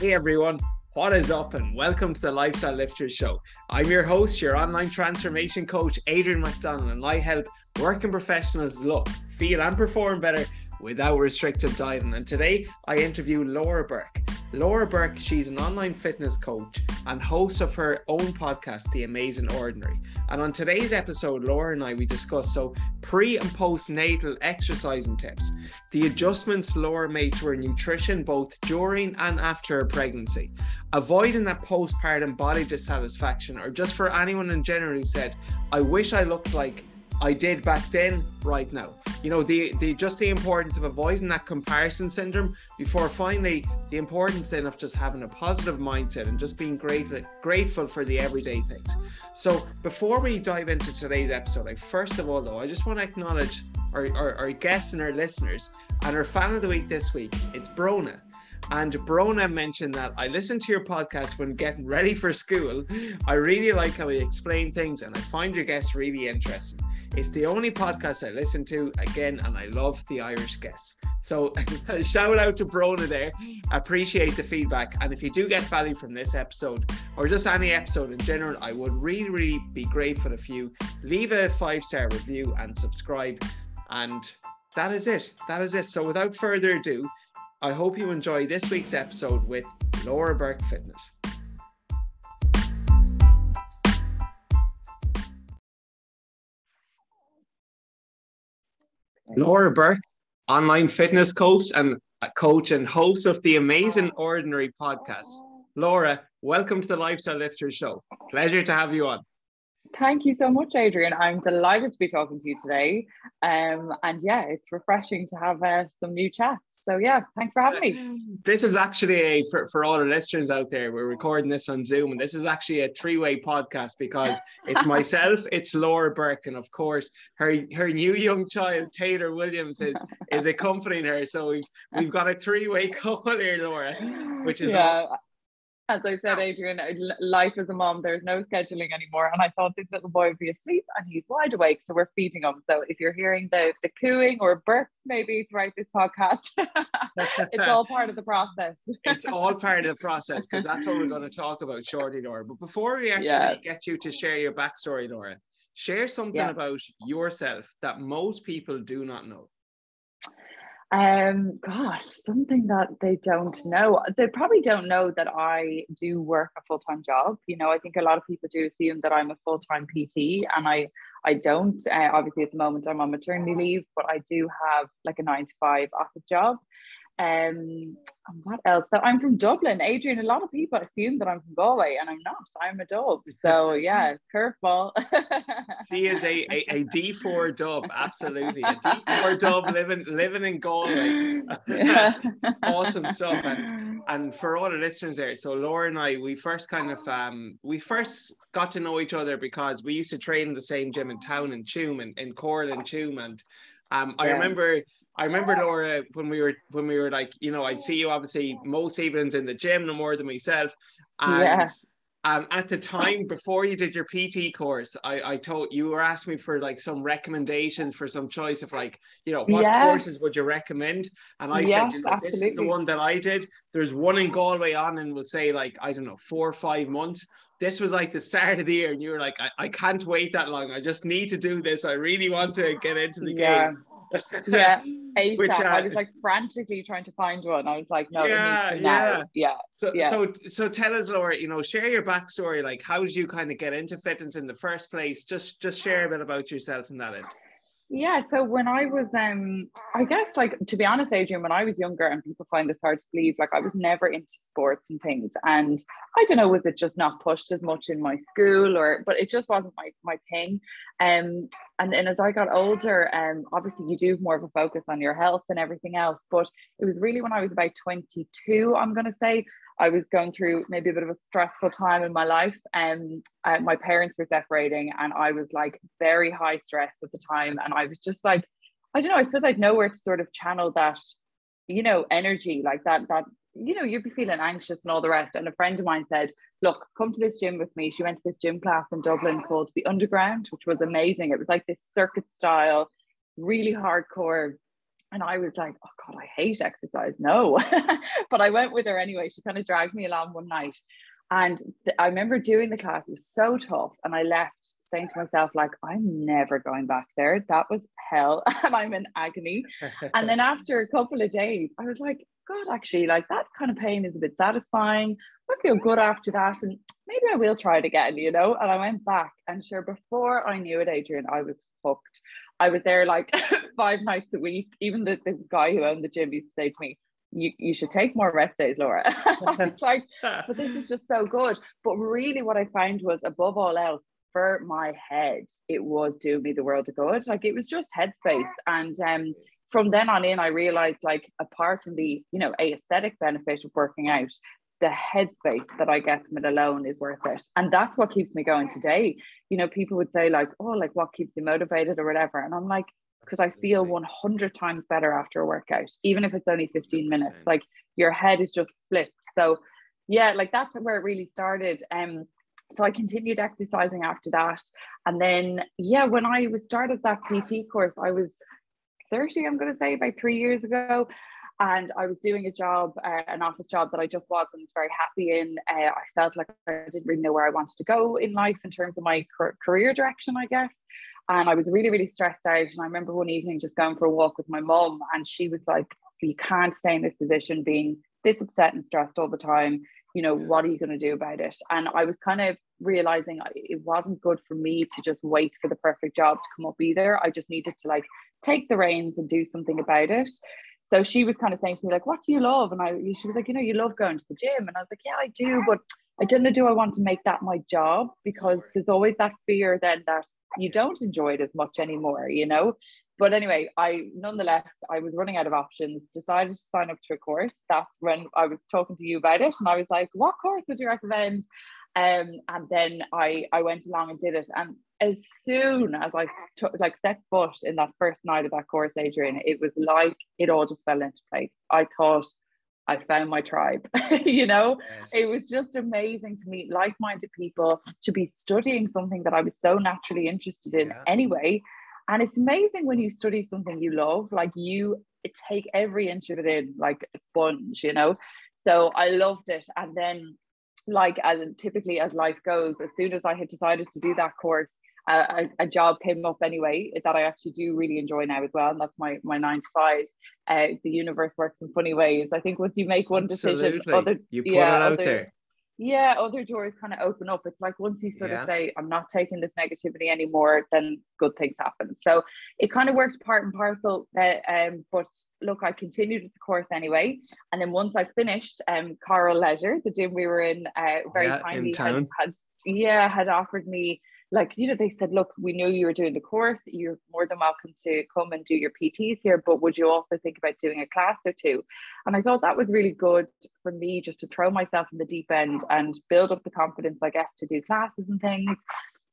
Hey everyone, what is up and welcome to the Lifestyle Lifters Show. I'm your host, your online transformation coach, Adrian McDonnell, and I help working professionals look, feel, and perform better without restrictive dieting. And today I interview Laura Burke. Laura Burke, she's an online fitness coach and host of her own podcast, The Amazing Ordinary. And on today's episode, Laura and I we discuss so pre and postnatal exercising tips, the adjustments Laura made to her nutrition both during and after her pregnancy, avoiding that postpartum body dissatisfaction, or just for anyone in general who said, "I wish I looked like." I did back then, right now. You know, the the just the importance of avoiding that comparison syndrome before finally the importance then of just having a positive mindset and just being grateful grateful for the everyday things. So before we dive into today's episode, I first of all though, I just want to acknowledge our, our, our guests and our listeners and our fan of the week this week. It's Brona. And Brona mentioned that I listened to your podcast when getting ready for school. I really like how you explain things and I find your guests really interesting. It's the only podcast I listen to again, and I love the Irish guests. So shout out to Brona there. Appreciate the feedback. And if you do get value from this episode or just any episode in general, I would really, really be grateful if you leave a five star review and subscribe. And that is it. That is it. So without further ado, I hope you enjoy this week's episode with Laura Burke Fitness. Laura Burke, online fitness coach and coach and host of the Amazing Ordinary podcast. Laura, welcome to the Lifestyle Lifters Show. Pleasure to have you on. Thank you so much, Adrian. I'm delighted to be talking to you today. Um, and yeah, it's refreshing to have uh, some new chats. So yeah, thanks for having me. This is actually a for, for all the listeners out there. We're recording this on Zoom, and this is actually a three-way podcast because it's myself, it's Laura Burke, and of course her her new young child Taylor Williams is is accompanying her. So we've we've got a three-way call here, Laura, which is yeah. Awesome as I said, Adrian, life as a mom, there's no scheduling anymore. And I thought this little boy would be asleep and he's wide awake. So we're feeding him. So if you're hearing the, the cooing or burps maybe throughout this podcast, it's all part of the process. it's all part of the process because that's what we're going to talk about shortly, Laura. But before we actually yeah. get you to share your backstory, Laura, share something yeah. about yourself that most people do not know. Um, gosh, something that they don't know. They probably don't know that I do work a full time job. You know, I think a lot of people do assume that I'm a full time PT, and I I don't. Uh, obviously, at the moment, I'm on maternity leave, but I do have like a nine to five office job. Um, what else? So I'm from Dublin, Adrian. A lot of people assume that I'm from Galway, and I'm not. I'm a dub. So yeah, curveball. she is a, a, a D4 dub, absolutely a D4 dub living living in Galway. awesome stuff. And and for all the listeners there, so Laura and I, we first kind of um we first got to know each other because we used to train in the same gym in town in Tuam and in Coral and Tuam and um, I yeah. remember I remember Laura when we were when we were like, you know, I'd see you obviously most evenings in the gym no more than myself. And yeah. um, at the time before you did your PT course, I, I told you were asking me for like some recommendations for some choice of like, you know, what yes. courses would you recommend? And I yes, said, you know, this is the one that I did. There's one in Galway on and we'll say like, I don't know, four or five months this was like the start of the year and you were like I, I can't wait that long i just need to do this i really want to get into the yeah. game yeah, ASAP. Which, uh, I was like frantically trying to find one. I was like, no, yeah, yeah, yeah. So, yeah. so, so tell us, Laura. You know, share your backstory. Like, how did you kind of get into fitness in the first place? Just, just share a bit about yourself in that end. Yeah, so when I was, um, I guess, like to be honest, Adrian, when I was younger, and people find this hard to believe, like I was never into sports and things, and I don't know, was it just not pushed as much in my school, or but it just wasn't my my thing. Um, and then as I got older, um, obviously you do have more of a focus on your health and everything else, but it was really when I was about twenty two, I'm gonna say, I was going through maybe a bit of a stressful time in my life. And uh, my parents were separating, and I was like very high stress at the time. And I was just like, I don't know, I suppose I'd nowhere to sort of channel that, you know, energy like that, that, you know, you'd be feeling anxious and all the rest. And a friend of mine said, Look, come to this gym with me. She went to this gym class in Dublin called The Underground, which was amazing. It was like this circuit style, really hardcore And I was like, oh God, I hate exercise. No. but I went with her anyway. She kind of dragged me along one night. And th- I remember doing the class, it was so tough. And I left saying to myself, like, I'm never going back there. That was hell. and I'm in agony. and then after a couple of days, I was like, God, actually, like that kind of pain is a bit satisfying. I feel good after that. And maybe I will try it again, you know? And I went back and sure, before I knew it, Adrian, I was hooked. I was there like five nights a week. Even the, the guy who owned the gym used to say to me, you, you should take more rest days, Laura. it's like, but this is just so good. But really, what I found was above all else, for my head, it was doing me the world of good. Like it was just headspace. And um, from then on in, I realized like apart from the, you know, aesthetic benefit of working out, the headspace that I get from it alone is worth it. And that's what keeps me going today. You know, people would say, like, oh, like what keeps you motivated or whatever. And I'm like, because I feel 100 times better after a workout, even if it's only 15 minutes. Like your head is just flipped. So, yeah, like that's where it really started. Um, so I continued exercising after that. And then, yeah, when I was started that PT course, I was 30, I'm going to say, about three years ago and I was doing a job, uh, an office job that I just wasn't very happy in. Uh, I felt like I didn't really know where I wanted to go in life in terms of my career direction, I guess. And I was really, really stressed out. And I remember one evening just going for a walk with my mom, and she was like, "You can't stay in this position, being this upset and stressed all the time. You know, what are you going to do about it?" And I was kind of realizing it wasn't good for me to just wait for the perfect job to come up either. I just needed to like take the reins and do something about it. So she was kind of saying to me, like, what do you love? And I she was like, you know, you love going to the gym. And I was like, yeah, I do, but I don't know, do I want to make that my job? Because there's always that fear then that you don't enjoy it as much anymore, you know? But anyway, I nonetheless I was running out of options, decided to sign up to a course. That's when I was talking to you about it. And I was like, what course would you recommend? Um, and then I I went along and did it. And as soon as I took like set foot in that first night of that course, Adrian, it was like it all just fell into place. I thought I found my tribe. you know, yes. it was just amazing to meet like-minded people, to be studying something that I was so naturally interested in yeah. anyway. And it's amazing when you study something you love, like you take every inch of it in like a sponge, you know. So I loved it. And then like as typically as life goes, as soon as I had decided to do that course, a, a, job came up anyway that I actually do really enjoy now as well, and that's my my nine to five. Uh, the universe works in funny ways. I think once you make one Absolutely. decision, other you put yeah, it out other, there. Yeah, other doors kind of open up. It's like once you sort yeah. of say, "I'm not taking this negativity anymore," then good things happen. So it kind of worked part and parcel. That, um, but look, I continued with the course anyway, and then once I finished, um, Coral Leisure, the gym we were in, uh, very yeah, kindly had, had yeah had offered me like you know they said look we knew you were doing the course. You're more than welcome to come and do your pts here but would you also think about doing a class or two? And i thought that was really good for me just to throw myself in the deep end and build up the confidence i get to do classes and things.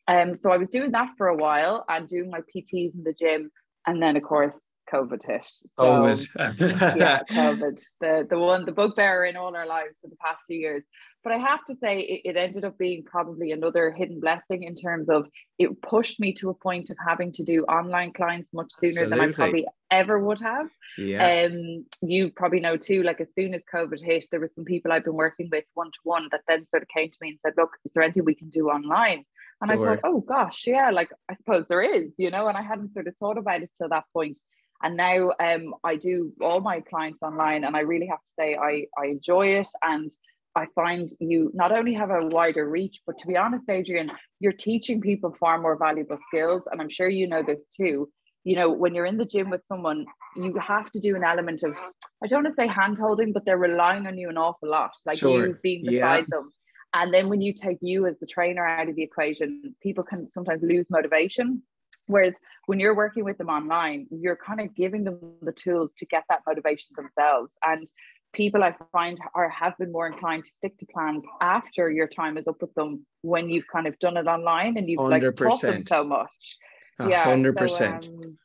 Um so i was doing that for a while and doing my pts in the gym and then of course COVID hit. So, COVID. yeah, COVID. The the one the bugbear in all our lives for the past few years. But I have to say, it, it, ended up being probably another hidden blessing in terms of it pushed me to a point of having to do online clients much sooner Absolutely. than I probably ever would have. Yeah. Um, you probably know too, like as soon as COVID hit, there were some people I've been working with one to one that then sort of came to me and said, Look, is there anything we can do online? And sure. I thought, oh gosh, yeah, like I suppose there is, you know, and I hadn't sort of thought about it till that point. And now um, I do all my clients online, and I really have to say I, I enjoy it. And I find you not only have a wider reach, but to be honest, Adrian, you're teaching people far more valuable skills. And I'm sure you know this too. You know, when you're in the gym with someone, you have to do an element of, I don't want to say hand holding, but they're relying on you an awful lot, like sure. you being beside yeah. them. And then when you take you as the trainer out of the equation, people can sometimes lose motivation. Whereas when you're working with them online, you're kind of giving them the tools to get that motivation themselves. And people I find are have been more inclined to stick to plans after your time is up with them when you've kind of done it online and you've 100%. like taught them so much. Yeah, hundred so, percent. Um,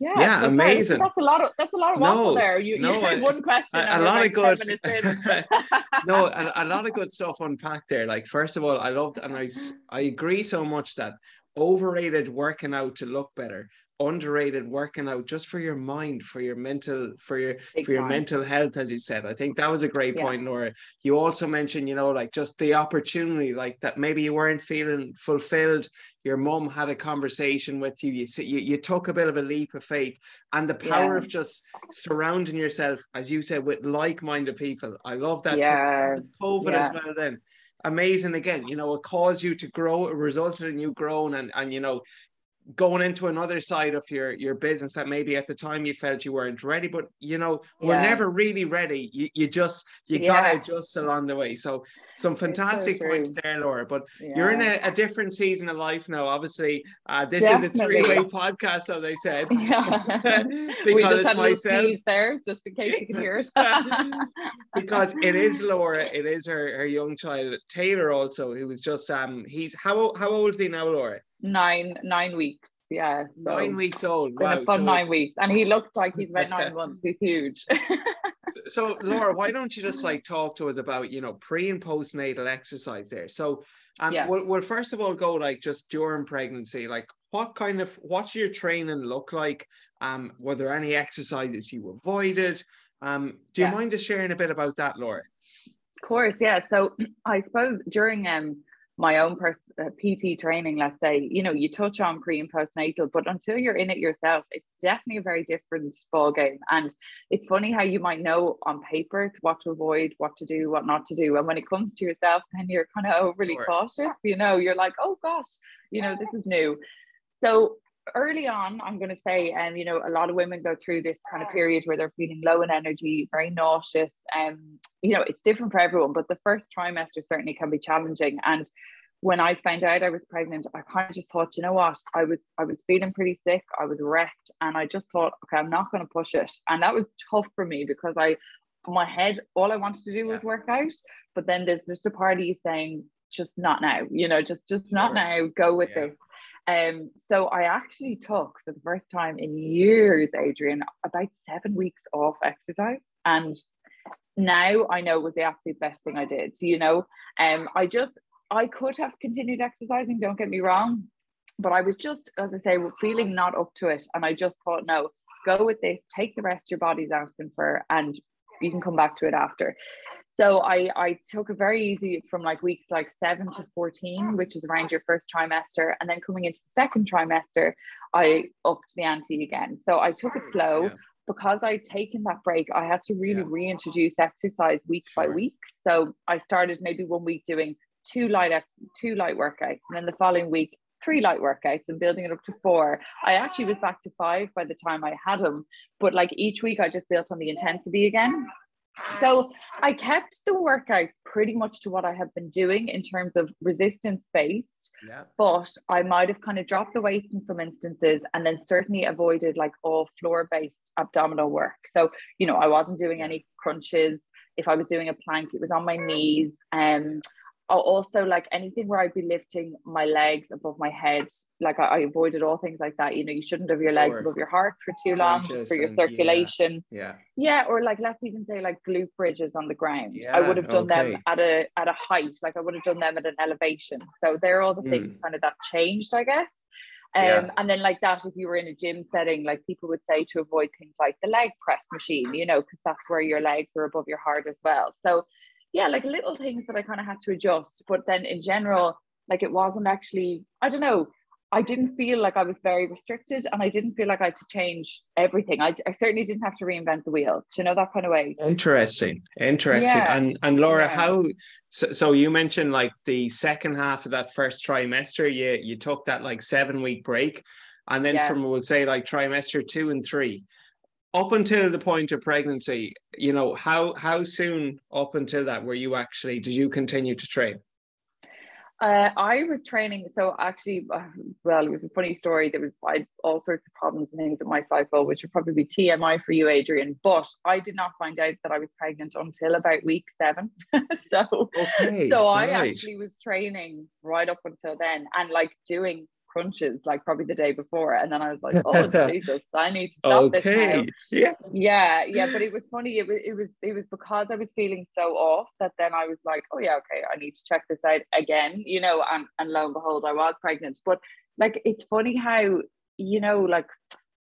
yeah, yeah, so amazing. That's a lot of that's a lot of waffle no, there. You, no, you had one question. A, a lot like of good. no, a, a lot of good stuff unpacked there. Like first of all, I loved and I I agree so much that overrated working out to look better. Underrated working out just for your mind for your mental for your Big for your time. mental health as you said. I think that was a great yeah. point laura you also mentioned you know like just the opportunity like that maybe you weren't feeling fulfilled. Your mom had a conversation with you. You you, you took a bit of a leap of faith. And the power yeah. of just surrounding yourself as you said with like-minded people. I love that yeah. covid as well then amazing again you know it caused you to grow it resulted in you growing and and you know going into another side of your your business that maybe at the time you felt you weren't ready but you know we're yeah. never really ready you, you just you yeah. gotta adjust along the way so some fantastic so points there laura but yeah. you're in a, a, different season of life now obviously uh, this Definitely. is a three-way podcast so they said yeah. because we just had myself there just in case you can hear it because it is laura it is her her young child taylor also who was just um he's how how old is he now laura nine nine weeks. Yeah, so nine weeks old. Wow, so nine it's... weeks, and he looks like he's about nine months. He's huge. so, Laura, why don't you just like talk to us about you know pre and postnatal exercise there? So, um, yeah. we'll, we'll first of all go like just during pregnancy, like what kind of what's your training look like? Um, were there any exercises you avoided? Um, do you yeah. mind just sharing a bit about that, Laura? Of course, yeah. So I suppose during um my own pers- uh, PT training, let's say, you know, you touch on pre and postnatal, but until you're in it yourself, it's definitely a very different ball game. And it's funny how you might know on paper what to avoid, what to do, what not to do, and when it comes to yourself, then you're kind of overly sure. cautious. You know, you're like, oh gosh, you know, this is new. So early on, I'm going to say, um, you know, a lot of women go through this kind of period where they're feeling low in energy, very nauseous. Um, you know, it's different for everyone, but the first trimester certainly can be challenging. And when I found out I was pregnant, I kind of just thought, you know what, I was I was feeling pretty sick, I was wrecked, and I just thought, okay, I'm not going to push it. And that was tough for me because I, my head, all I wanted to do was work out, but then there's just a party saying, just not now, you know, just just sure. not now, go with yeah. this. Um, so I actually took for the first time in years, Adrian, about seven weeks off exercise. And now I know it was the absolute best thing I did. So, you know, um, I just I could have continued exercising, don't get me wrong. But I was just, as I say, feeling not up to it. And I just thought, no, go with this, take the rest your body's asking for, and you can come back to it after. So I, I took it very easy from like weeks like seven to 14, which is around your first trimester. And then coming into the second trimester, I upped the ante again. So I took it slow. Yeah. Because I'd taken that break, I had to really yeah. reintroduce exercise week sure. by week. So I started maybe one week doing two light two light workouts, and then the following week three light workouts and building it up to four. I actually was back to five by the time I had them, but like each week I just built on the intensity again. So I kept the workouts pretty much to what I have been doing in terms of resistance based, yeah. but I might have kind of dropped the weights in some instances and then certainly avoided like all floor based abdominal work. So, you know, I wasn't doing any crunches. If I was doing a plank, it was on my knees. Um, also like anything where I'd be lifting my legs above my head, like I, I avoided all things like that. You know, you shouldn't have your legs above your heart for too long just for your circulation. Yeah. yeah. or like let's even say like glute bridges on the ground. Yeah, I would have done okay. them at a at a height, like I would have done them at an elevation. So they're all the mm. things kind of that changed, I guess. Um, yeah. and then like that, if you were in a gym setting, like people would say to avoid things like the leg press machine, you know, because that's where your legs are above your heart as well. So yeah, like little things that I kind of had to adjust. But then in general, like it wasn't actually, I don't know, I didn't feel like I was very restricted and I didn't feel like I had to change everything. I, I certainly didn't have to reinvent the wheel, you know, that kind of way. Interesting. Interesting. Yeah. And and Laura, yeah. how so, so you mentioned like the second half of that first trimester, you you took that like seven week break. And then yeah. from we'll say like trimester two and three, up until the point of pregnancy, you know, how how soon up until that were you actually did you continue to train? Uh, I was training, so actually, uh, well, it was a funny story. There was I, all sorts of problems and things at my cycle, which would probably be TMI for you, Adrian. But I did not find out that I was pregnant until about week seven. so, okay, so I actually was training right up until then, and like doing crunches like probably the day before and then I was like oh Jesus I need to stop okay. this now. yeah yeah yeah but it was funny it was it was it was because I was feeling so off that then I was like oh yeah okay I need to check this out again you know and, and lo and behold I was pregnant but like it's funny how you know like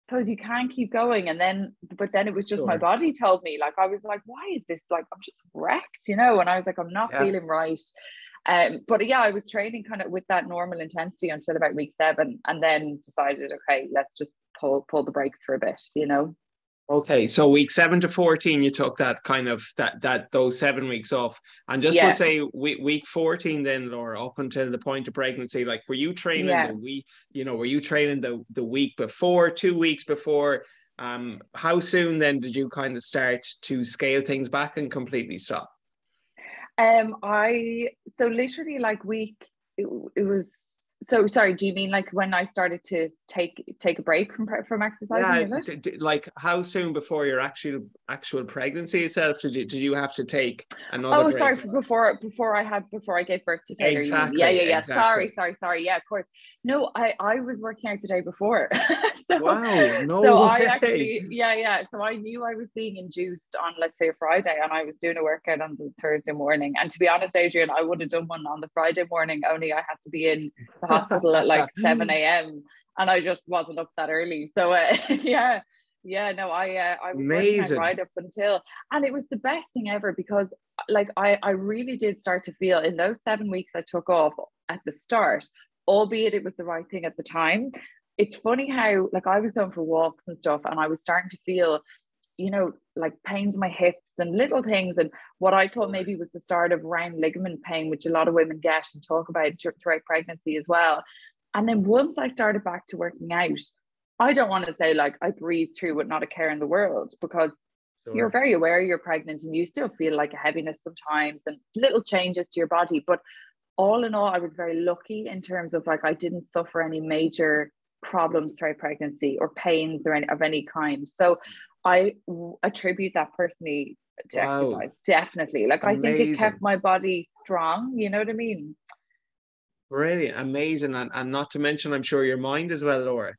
suppose you can keep going and then but then it was just sure. my body told me like i was like why is this like i'm just wrecked you know and i was like i'm not yeah. feeling right um but yeah i was training kind of with that normal intensity until about week seven and then decided okay let's just pull pull the brakes for a bit you know Okay, so week seven to fourteen, you took that kind of that that those seven weeks off, and just yeah. we'll say week week fourteen, then Laura, up until the point of pregnancy, like were you training yeah. the week? You know, were you training the the week before, two weeks before? Um, how soon then did you kind of start to scale things back and completely stop? Um, I so literally like week it, it was so sorry do you mean like when i started to take take a break from from exercising yeah, d- d- like how soon before your actual actual pregnancy itself did you did you have to take another oh break? sorry before before i had before i gave birth to taylor exactly, yeah yeah yeah. Exactly. sorry sorry. Sorry yeah of course. No i i was working out the day before. So wow no so way. i actually yeah yeah. So i knew i was being induced on let's say a friday and i was doing a workout on the thursday morning. And to be honest adrian i would have done one on the friday morning only i had to be in the hospital at like 7 a.m. and I just wasn't up that early. So uh, yeah, yeah, no, I uh, I was Amazing. right up until, and it was the best thing ever because like I I really did start to feel in those seven weeks I took off at the start, albeit it was the right thing at the time. It's funny how like I was going for walks and stuff, and I was starting to feel you know, like pains in my hips and little things. And what I thought maybe was the start of round ligament pain, which a lot of women get and talk about throughout pregnancy as well. And then once I started back to working out, I don't want to say like I breezed through with not a care in the world because sure. you're very aware you're pregnant and you still feel like a heaviness sometimes and little changes to your body. But all in all, I was very lucky in terms of like I didn't suffer any major problems throughout pregnancy or pains or any, of any kind. So I attribute that personally to wow. exercise. Definitely. Like Amazing. I think it kept my body strong. You know what I mean? Brilliant, amazing, and, and not to mention, I'm sure your mind as well, Laura.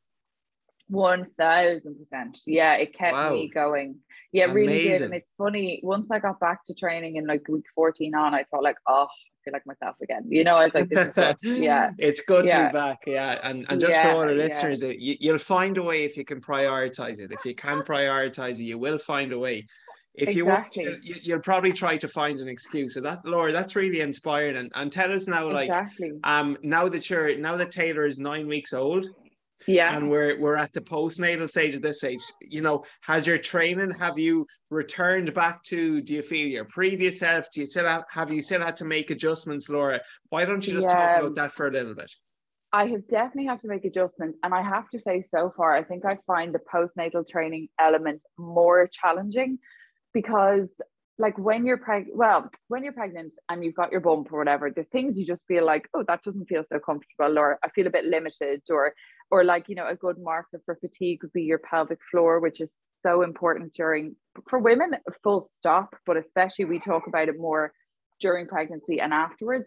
One thousand percent. Yeah, it kept wow. me going. Yeah, it really did. And it's funny, once I got back to training in like week 14 on, I felt like, oh, feel like myself again. You know, I was like, this is good. yeah, it's good yeah. to be back. Yeah, and and just yeah, for all our listeners, yeah. you, you'll find a way if you can prioritize it. If you can prioritize it, you will find a way. If exactly. you want, you, you'll probably try to find an excuse. So that, Laura, that's really inspiring. And and tell us now, like, exactly. um, now that you're now that Taylor is nine weeks old, yeah. And we're we're at the postnatal stage of this stage you know has your training have you returned back to do you feel your previous self? Do you still have, have you still had to make adjustments laura? Why don't you just yeah. talk about that for a little bit? I have definitely had to make adjustments, and I have to say, so far, I think I find the postnatal training element more challenging because like when you're pregnant, well, when you're pregnant and you've got your bump or whatever, there's things you just feel like, oh, that doesn't feel so comfortable, or I feel a bit limited, or or like you know, a good marker for fatigue would be your pelvic floor, which is so important during for women, full stop, but especially we talk about it more during pregnancy and afterwards.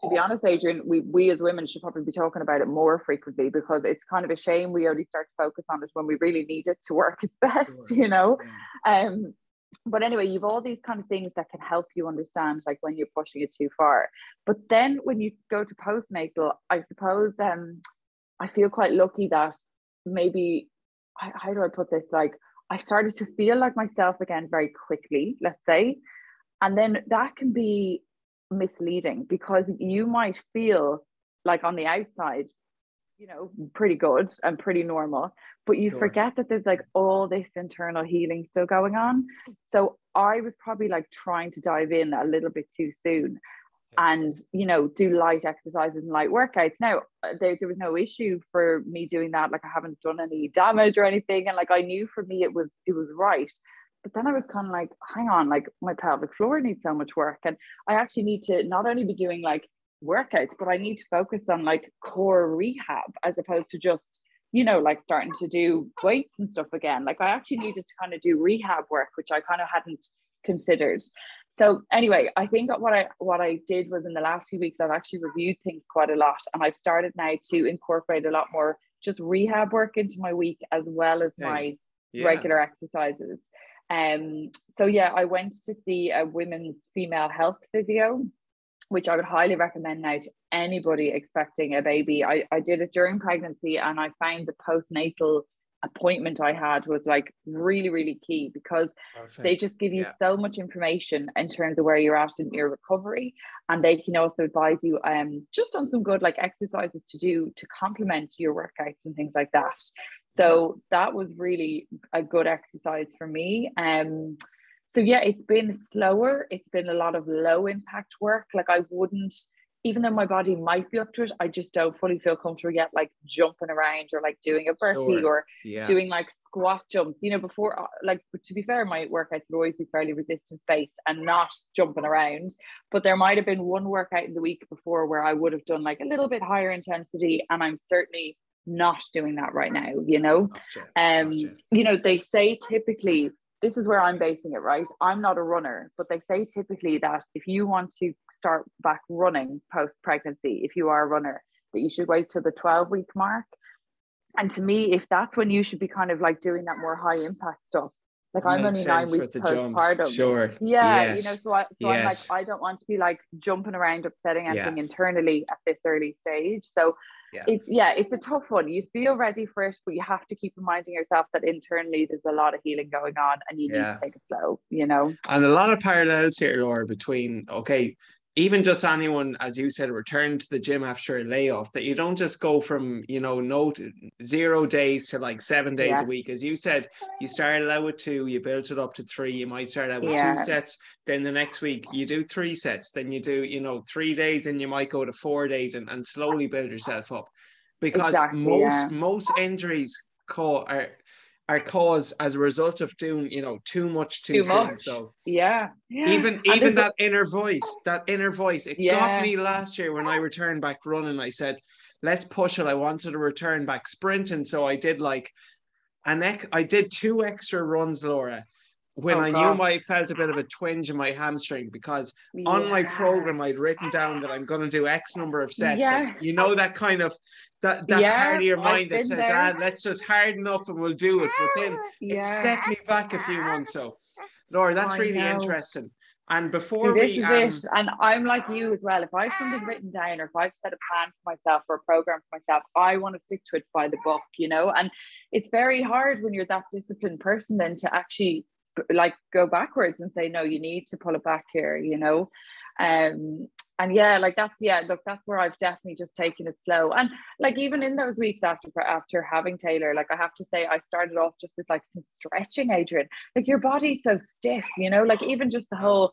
To be honest, Adrian, we we as women should probably be talking about it more frequently because it's kind of a shame we only start to focus on it when we really need it to work its best, sure. you know. Um, but anyway, you've all these kind of things that can help you understand like when you're pushing it too far. But then when you go to postnatal, I suppose um I feel quite lucky that maybe how do I put this? Like I started to feel like myself again very quickly, let's say. And then that can be misleading because you might feel like on the outside you know pretty good and pretty normal but you sure. forget that there's like all this internal healing still going on so i was probably like trying to dive in a little bit too soon and you know do light exercises and light workouts now uh, there, there was no issue for me doing that like i haven't done any damage or anything and like i knew for me it was it was right but then i was kind of like hang on like my pelvic floor needs so much work and i actually need to not only be doing like workouts, but I need to focus on like core rehab as opposed to just, you know, like starting to do weights and stuff again. Like I actually needed to kind of do rehab work, which I kind of hadn't considered. So anyway, I think what I what I did was in the last few weeks I've actually reviewed things quite a lot and I've started now to incorporate a lot more just rehab work into my week as well as okay. my yeah. regular exercises. Um so yeah, I went to see a women's female health physio which I would highly recommend now to anybody expecting a baby. I, I did it during pregnancy and I found the postnatal appointment I had was like really, really key because Perfect. they just give you yeah. so much information in terms of where you're at in your recovery. And they can also advise you um just on some good like exercises to do to complement your workouts and things like that. So that was really a good exercise for me. Um so yeah, it's been slower. It's been a lot of low impact work. Like I wouldn't even though my body might be up to it, I just don't fully feel comfortable yet, like jumping around or like doing a burpee sure. or yeah. doing like squat jumps. You know, before, uh, like, to be fair, my workouts would always be fairly resistance based and not jumping around. But there might have been one workout in the week before where I would have done like a little bit higher intensity. And I'm certainly not doing that right now, you know? Gotcha. Um, gotcha. you know, they say typically this is where I'm basing it, right? I'm not a runner, but they say typically that if you want to start back running post pregnancy, if you are a runner, that you should wait till the 12 week mark. And to me, if that's when you should be kind of like doing that more high impact stuff, like I'm only nine weeks postpartum. Sure. Yeah, yes. you know, so, I, so yes. I'm like, I don't want to be like jumping around upsetting anything yeah. internally at this early stage. So yeah. it's yeah, it's a tough one. You feel ready for it, but you have to keep reminding yourself that internally there's a lot of healing going on and you yeah. need to take it slow, you know. And a lot of parallels here, Laura, between okay, even just anyone, as you said, return to the gym after a layoff, that you don't just go from, you know, no zero days to like seven days yeah. a week. As you said, you started out with two, you built it up to three. You might start out with yeah. two sets. Then the next week you do three sets. Then you do, you know, three days and you might go to four days and, and slowly build yourself up. Because exactly, most yeah. most injuries call are are caused as a result of doing you know too much too, too soon. Much. So yeah, yeah. even and even that inner voice, that inner voice, it yeah. got me last year when I returned back running. I said, "Let's push it." I wanted to return back sprinting, And so I did like an ex- I did two extra runs, Laura. When oh, I gosh. knew I felt a bit of a twinge in my hamstring because yeah. on my program I'd written down that I'm going to do X number of sets. Yes. you know that kind of that that yeah, part of your mind that says, ah, let's just harden up and we'll do it. But then yeah. it set me back a few months. So, Laura, that's I really know. interesting. And before See, this we, is um, it. And I'm like you as well. If I have something written down or if I've set a plan for myself or a program for myself, I want to stick to it by the book, you know. And it's very hard when you're that disciplined person then to actually like go backwards and say, no, you need to pull it back here, you know. Um, and yeah, like that's yeah, look, that's where I've definitely just taken it slow. And like even in those weeks after after having Taylor, like I have to say, I started off just with like some stretching, Adrian. Like your body's so stiff, you know, like even just the whole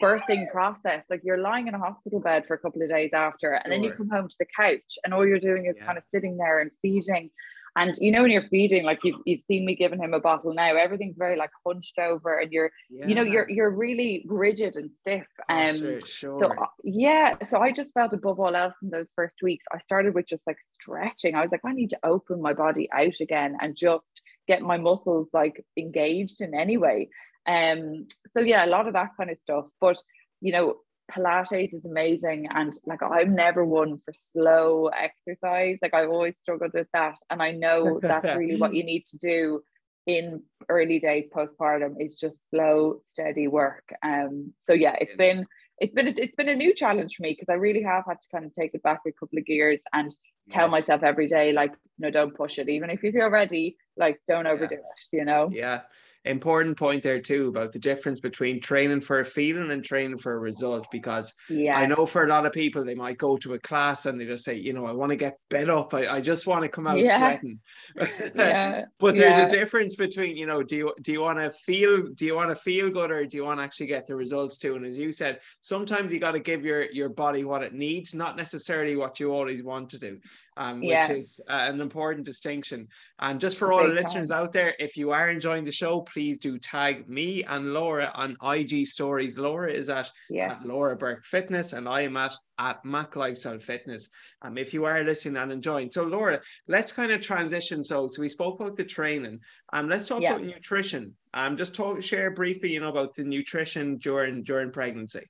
birthing process, like you're lying in a hospital bed for a couple of days after, and sure. then you come home to the couch, and all you're doing is yeah. kind of sitting there and feeding. And you know, when you're feeding, like you've, you've seen me giving him a bottle now, everything's very like hunched over and you're, yeah. you know, you're, you're really rigid and stiff. Oh, um, sure, sure. so uh, yeah, so I just felt above all else in those first weeks, I started with just like stretching. I was like, I need to open my body out again and just get my muscles like engaged in any way. Um, so yeah, a lot of that kind of stuff. But you know, Pilates is amazing. And like I'm never one for slow exercise. Like I always struggled with that. And I know that's really what you need to do in early days postpartum is just slow, steady work. Um so yeah, it's been it's been a, it's been a new challenge for me because I really have had to kind of take it back a couple of gears and tell yes. myself every day like no don't push it even if you feel ready like don't overdo yeah. it you know? Yeah. Important point there too about the difference between training for a feeling and training for a result because yeah. I know for a lot of people they might go to a class and they just say you know I want to get bed up. I, I just want to come out yeah. sweating. Yeah. but there's a difference between you know do you do you want to feel do you want to feel good or do you want to actually get the results too? And as you said sometimes you got to give your your body what it needs not necessarily what you always want to do um, which is uh, an important distinction. And just for all the listeners out there, if you are enjoying the show, please do tag me and Laura on IG stories. Laura is at, yeah. at Laura Burke Fitness, and I am at at Mac Lifestyle Fitness. Um, if you are listening and enjoying, so Laura, let's kind of transition. So, so we spoke about the training. Um, let's talk yeah. about nutrition. Um, just talk share briefly, you know, about the nutrition during during pregnancy.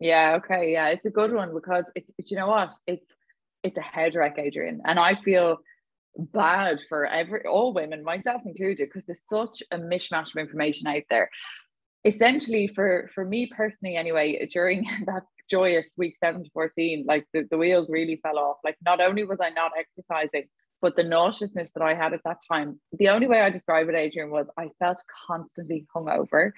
Yeah. Okay. Yeah, it's a good one because it's you know what it's it's a head wreck, Adrian. And I feel bad for every all women, myself included, because there's such a mishmash of information out there. Essentially, for for me personally, anyway, during that joyous week seven to 14, like the, the wheels really fell off. Like not only was I not exercising, but the nauseousness that I had at that time, the only way I describe it, Adrian, was I felt constantly hungover.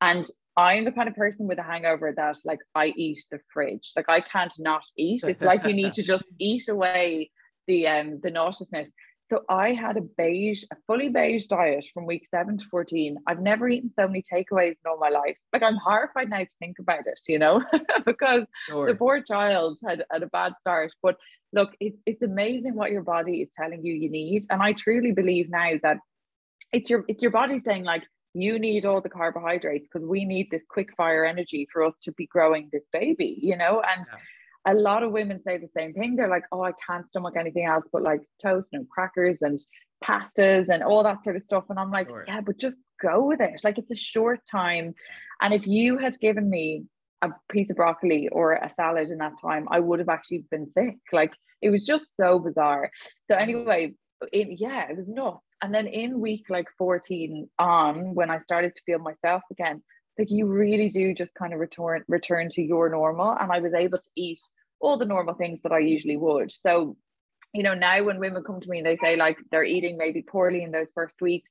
And I'm the kind of person with a hangover that like I eat the fridge. Like I can't not eat. It's like you need to just eat away the um the nauseousness. So I had a beige, a fully beige diet from week seven to 14. I've never eaten so many takeaways in all my life. Like I'm horrified now to think about it, you know, because sure. the poor child had, had a bad start. But look, it's it's amazing what your body is telling you you need. And I truly believe now that it's your it's your body saying, like, you need all the carbohydrates because we need this quick fire energy for us to be growing this baby, you know, and yeah a lot of women say the same thing. They're like, oh, I can't stomach anything else but like toast and crackers and pastas and all that sort of stuff. And I'm like, sure. yeah, but just go with it. Like it's a short time. And if you had given me a piece of broccoli or a salad in that time, I would have actually been sick. Like it was just so bizarre. So mm. anyway, it, yeah, it was nuts. And then in week like 14 on, when I started to feel myself again, like you really do just kind of return return to your normal. And i was able to eat all the normal things that i usually would. So you know now when women come to me and they say like they're eating maybe poorly in those first weeks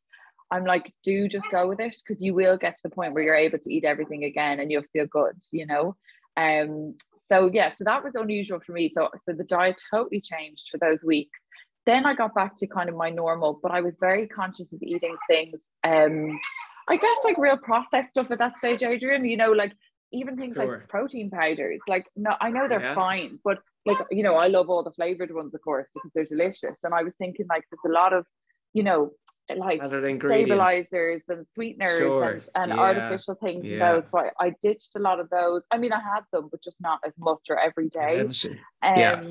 i'm like do just go with it because you will get to the point where you're able to eat everything again and you'll feel good you know? Um so yeah so that was unusual for me. So so the diet totally changed for those weeks then i got back to kind of my normal but i was very conscious of eating things um I guess like real processed stuff at that stage, Adrian, you know, like even things sure. like protein powders, like no, I know they're yeah. fine, but like, you know, I love all the flavored ones, of course, because they're delicious. And I was thinking like there's a lot of, you know, like stabilizers and sweeteners sure. and, and yeah. artificial things yeah. those. So I, I ditched a lot of those. I mean, I had them, but just not as much or every day. Um, yeah.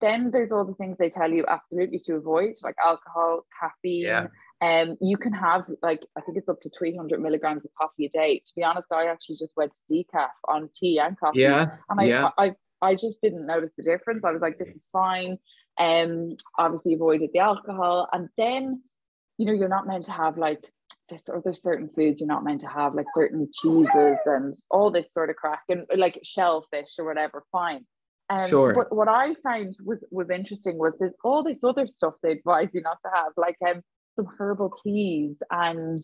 Then there's all the things they tell you absolutely to avoid, like alcohol, caffeine. Yeah um, you can have like I think it's up to 300 milligrams of coffee a day. To be honest, I actually just went to decaf on tea and coffee. Yeah. And I, yeah. I, I, I just didn't notice the difference. I was like, this is fine. Um, obviously avoided the alcohol, and then you know you're not meant to have like this or there's certain foods you're not meant to have like certain cheeses and all this sort of crack and like shellfish or whatever. Fine. Um, sure. But what I found was was interesting was there's all this other stuff they advise you not to have, like um, some herbal teas and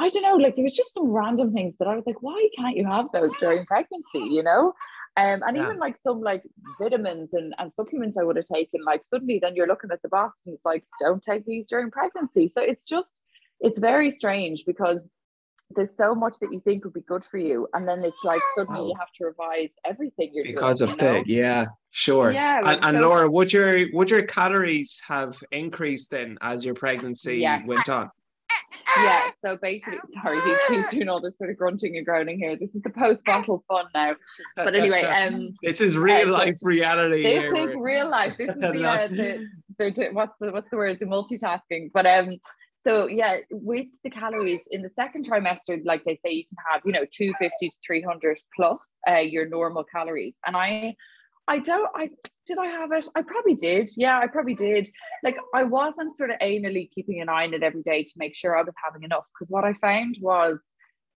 I don't know, like there was just some random things that I was like, why can't you have those during pregnancy, you know? Um, and yeah. even like some like vitamins and, and supplements I would have taken, like suddenly then you're looking at the box and it's like, don't take these during pregnancy. So it's just, it's very strange because there's so much that you think would be good for you and then it's like suddenly you have to revise everything you're doing. because doing, of the yeah sure. Yeah and, and so, laura would your would your calories have increased then as your pregnancy yes. went on? Yeah so basically sorry he's, he's doing all this sort of grunting and groaning here. This is the post bottle fun now. But anyway um this is real uh, life reality this here. is real life. This is the, uh, the, the, what's the what's the word? The multitasking. But um so yeah, with the calories in the second trimester, like they say, you can have you know 250 to 300 plus uh, your normal calories. And I, I don't, I did I have it? I probably did. Yeah, I probably did. Like I wasn't sort of anally keeping an eye on it every day to make sure I was having enough. Because what I found was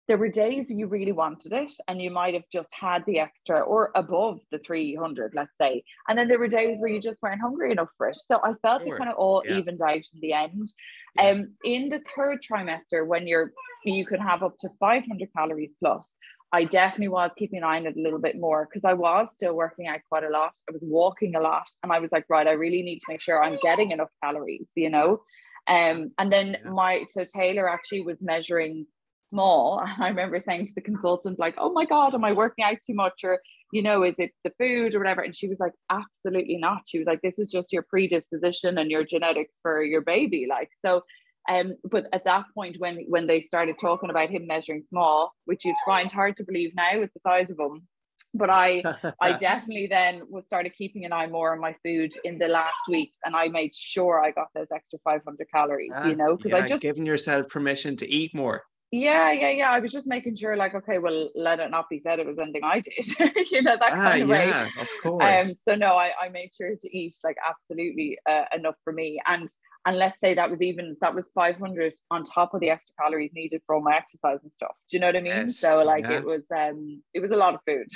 there were days you really wanted it and you might have just had the extra or above the 300 let's say and then there were days where you just weren't hungry enough for it so i felt sure. it kind of all yeah. evened out in the end yeah. um in the third trimester when you're you can have up to 500 calories plus I definitely was keeping an eye on it a little bit more because I was still working out quite a lot. I was walking a lot, and I was like, right, I really need to make sure I'm getting enough calories, you know. Um, and then my so Taylor actually was measuring small. I remember saying to the consultant, like, oh my God, am I working out too much? Or, you know, is it the food or whatever? And she was like, absolutely not. She was like, this is just your predisposition and your genetics for your baby. Like, so um, but at that point, when when they started talking about him measuring small, which you'd find hard to believe now with the size of him, but I I definitely then was started keeping an eye more on my food in the last weeks, and I made sure I got those extra 500 calories. you know, because yeah, I just giving yourself permission to eat more. Yeah, yeah, yeah. I was just making sure, like, okay, well, let it not be said it was anything I did, you know, that ah, kind of way. yeah, way. of course. Um, so no, I, I made sure to eat like absolutely uh, enough for me, and and let's say that was even that was 500 on top of the extra calories needed for all my exercise and stuff do you know what i mean yes, so like yeah. it was um it was a lot of food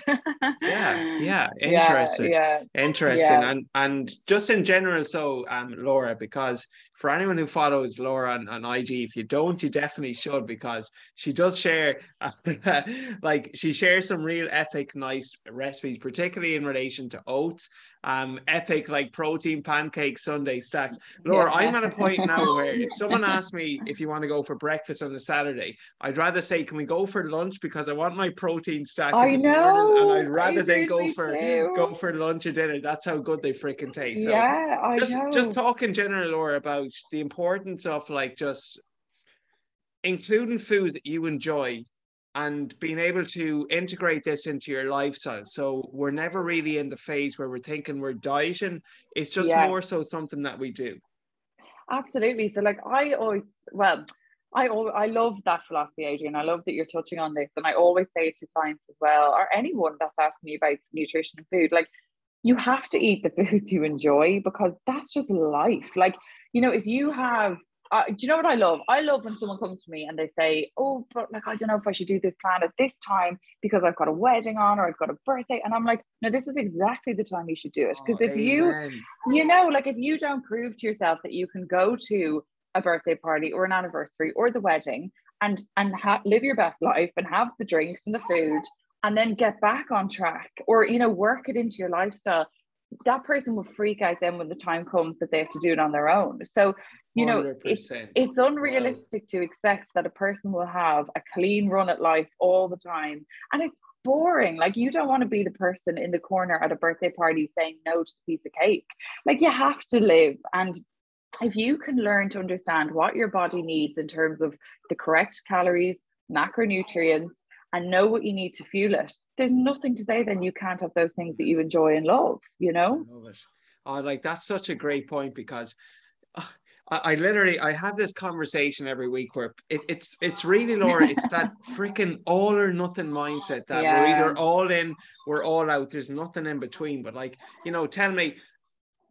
yeah yeah interesting yeah, yeah. interesting and and just in general so um laura because for anyone who follows laura on, on ig if you don't you definitely should because she does share like she shares some real epic nice recipes particularly in relation to oats um epic like protein pancake Sunday stacks laura yeah. i'm at a point now where if someone asks me if you want to go for breakfast on a saturday i'd rather say can we go for lunch because i want my protein stack i know and i'd rather than go for too. go for lunch or dinner that's how good they freaking taste so yeah I just know. just talk in general laura about the importance of like just including foods that you enjoy and being able to integrate this into your lifestyle. So we're never really in the phase where we're thinking we're dieting. It's just yeah. more so something that we do. Absolutely. So like I always well, I I love that philosophy, Adrian. I love that you're touching on this. And I always say it to clients as well, or anyone that's asked me about nutrition and food, like you have to eat the foods you enjoy because that's just life. Like, you know, if you have uh, do you know what I love? I love when someone comes to me and they say, "Oh, but like I don't know if I should do this plan at this time because I've got a wedding on or I've got a birthday." And I'm like, "No, this is exactly the time you should do it because oh, if amen. you, you know, like if you don't prove to yourself that you can go to a birthday party or an anniversary or the wedding and and ha- live your best life and have the drinks and the food and then get back on track or you know work it into your lifestyle that person will freak out then when the time comes that they have to do it on their own. So, you know, it's, it's unrealistic wow. to expect that a person will have a clean run at life all the time. And it's boring. Like, you don't want to be the person in the corner at a birthday party saying no to the piece of cake. Like, you have to live. And if you can learn to understand what your body needs in terms of the correct calories, macronutrients, and know what you need to fuel it, there's nothing to say then you can't have those things that you enjoy and love, you know? I love it. Oh, like that's such a great point because uh, I, I, literally I have this conversation every week where it, it's it's really Laura, it's that freaking all or nothing mindset that yeah. we're either all in, we're all out. There's nothing in between. But like, you know, tell me